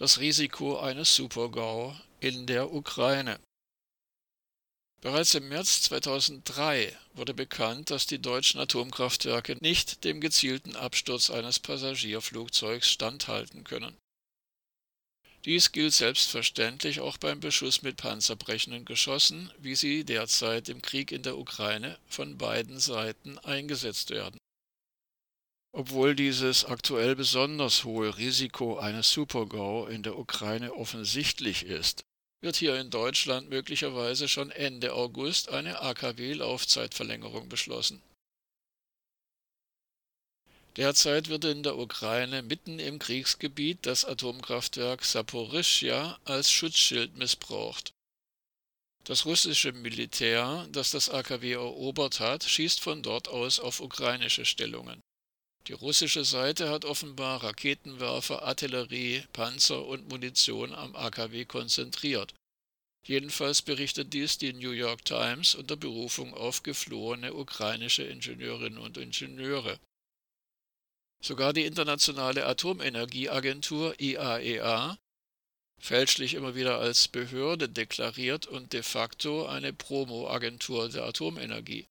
das Risiko eines Supergau in der Ukraine. Bereits im März 2003 wurde bekannt, dass die deutschen Atomkraftwerke nicht dem gezielten Absturz eines Passagierflugzeugs standhalten können. Dies gilt selbstverständlich auch beim Beschuss mit panzerbrechenden Geschossen, wie sie derzeit im Krieg in der Ukraine von beiden Seiten eingesetzt werden. Obwohl dieses aktuell besonders hohe Risiko eines Supergau in der Ukraine offensichtlich ist, wird hier in Deutschland möglicherweise schon Ende August eine AKW-Laufzeitverlängerung beschlossen Derzeit wird in der Ukraine mitten im Kriegsgebiet das Atomkraftwerk Saporischschja als Schutzschild missbraucht. Das russische Militär, das das AKW erobert hat, schießt von dort aus auf ukrainische Stellungen. Die russische Seite hat offenbar Raketenwerfer, Artillerie, Panzer und Munition am AKW konzentriert. Jedenfalls berichtet dies die New York Times unter Berufung auf geflohene ukrainische Ingenieurinnen und Ingenieure. Sogar die Internationale Atomenergieagentur IAEA, e fälschlich immer wieder als Behörde deklariert und de facto eine Promo-Agentur der Atomenergie,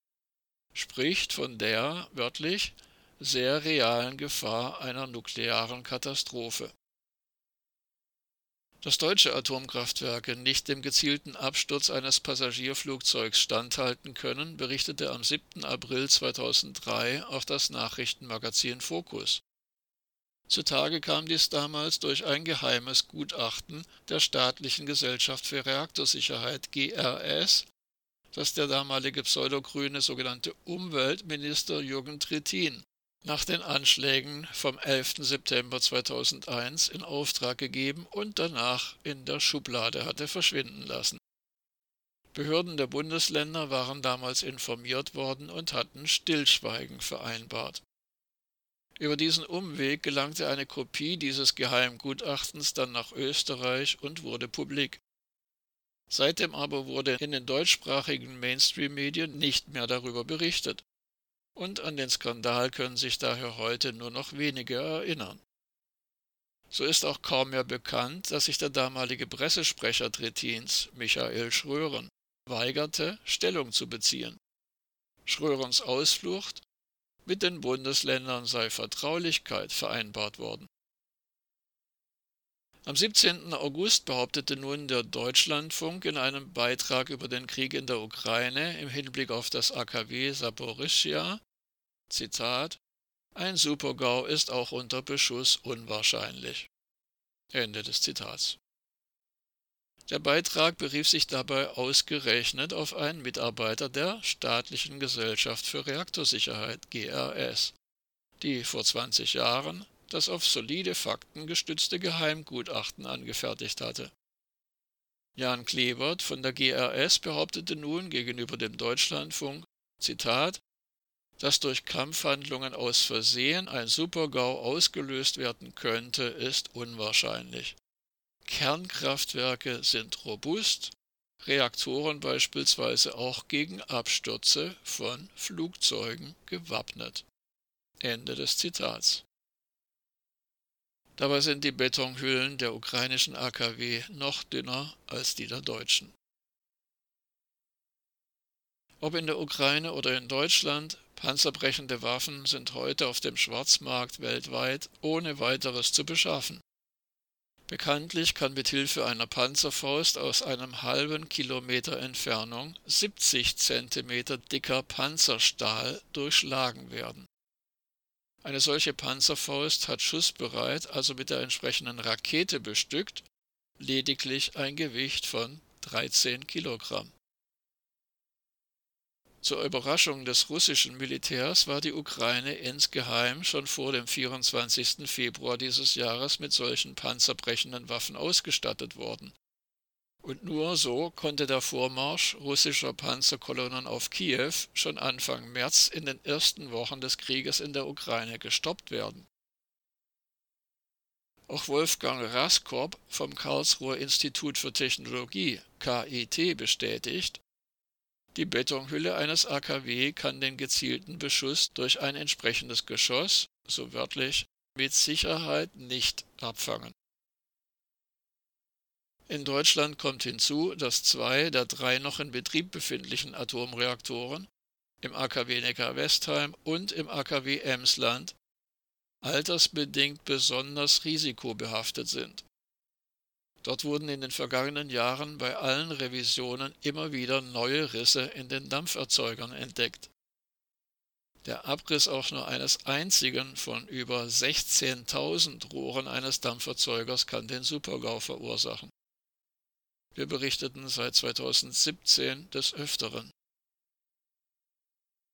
spricht von der, wörtlich, sehr realen Gefahr einer nuklearen Katastrophe dass deutsche Atomkraftwerke nicht dem gezielten Absturz eines Passagierflugzeugs standhalten können, berichtete am 7. April 2003 auch das Nachrichtenmagazin Focus. Zutage kam dies damals durch ein geheimes Gutachten der Staatlichen Gesellschaft für Reaktorsicherheit GRS, das der damalige pseudogrüne sogenannte Umweltminister Jürgen Trittin nach den Anschlägen vom 11. September 2001 in Auftrag gegeben und danach in der Schublade hatte verschwinden lassen. Behörden der Bundesländer waren damals informiert worden und hatten Stillschweigen vereinbart. Über diesen Umweg gelangte eine Kopie dieses Geheimgutachtens dann nach Österreich und wurde publik. Seitdem aber wurde in den deutschsprachigen Mainstream-Medien nicht mehr darüber berichtet und an den Skandal können sich daher heute nur noch wenige erinnern. So ist auch kaum mehr bekannt, dass sich der damalige Pressesprecher Trittins, Michael Schrören, weigerte, Stellung zu beziehen. Schrörens Ausflucht mit den Bundesländern sei Vertraulichkeit vereinbart worden. Am 17. August behauptete nun der Deutschlandfunk in einem Beitrag über den Krieg in der Ukraine im Hinblick auf das AKW Saporischschja, Zitat Ein Supergau ist auch unter Beschuss unwahrscheinlich. Ende des Zitats. Der Beitrag berief sich dabei ausgerechnet auf einen Mitarbeiter der Staatlichen Gesellschaft für Reaktorsicherheit GRS, die vor 20 Jahren das auf solide Fakten gestützte Geheimgutachten angefertigt hatte. Jan Klebert von der GRS behauptete nun gegenüber dem Deutschlandfunk, Zitat, dass durch Kampfhandlungen aus Versehen ein Supergau ausgelöst werden könnte, ist unwahrscheinlich. Kernkraftwerke sind robust, Reaktoren beispielsweise auch gegen Abstürze von Flugzeugen gewappnet. Ende des Zitats. Dabei sind die Betonhüllen der ukrainischen AKW noch dünner als die der deutschen. Ob in der Ukraine oder in Deutschland, Panzerbrechende Waffen sind heute auf dem Schwarzmarkt weltweit ohne weiteres zu beschaffen. Bekanntlich kann mit Hilfe einer Panzerfaust aus einem halben Kilometer Entfernung 70 Zentimeter dicker Panzerstahl durchschlagen werden. Eine solche Panzerfaust hat schussbereit, also mit der entsprechenden Rakete bestückt, lediglich ein Gewicht von 13 Kilogramm. Zur Überraschung des russischen Militärs war die Ukraine insgeheim schon vor dem 24. Februar dieses Jahres mit solchen panzerbrechenden Waffen ausgestattet worden. Und nur so konnte der Vormarsch russischer Panzerkolonnen auf Kiew schon Anfang März in den ersten Wochen des Krieges in der Ukraine gestoppt werden. Auch Wolfgang Raskop vom Karlsruher Institut für Technologie KIT bestätigt, die Betonhülle eines AKW kann den gezielten Beschuss durch ein entsprechendes Geschoss, so wörtlich, mit Sicherheit nicht abfangen. In Deutschland kommt hinzu, dass zwei der drei noch in Betrieb befindlichen Atomreaktoren im AKW Neckar-Westheim und im AKW Emsland altersbedingt besonders risikobehaftet sind. Dort wurden in den vergangenen Jahren bei allen Revisionen immer wieder neue Risse in den Dampferzeugern entdeckt. Der Abriss auch nur eines einzigen von über 16.000 Rohren eines Dampferzeugers kann den Supergau verursachen. Wir berichteten seit 2017 des Öfteren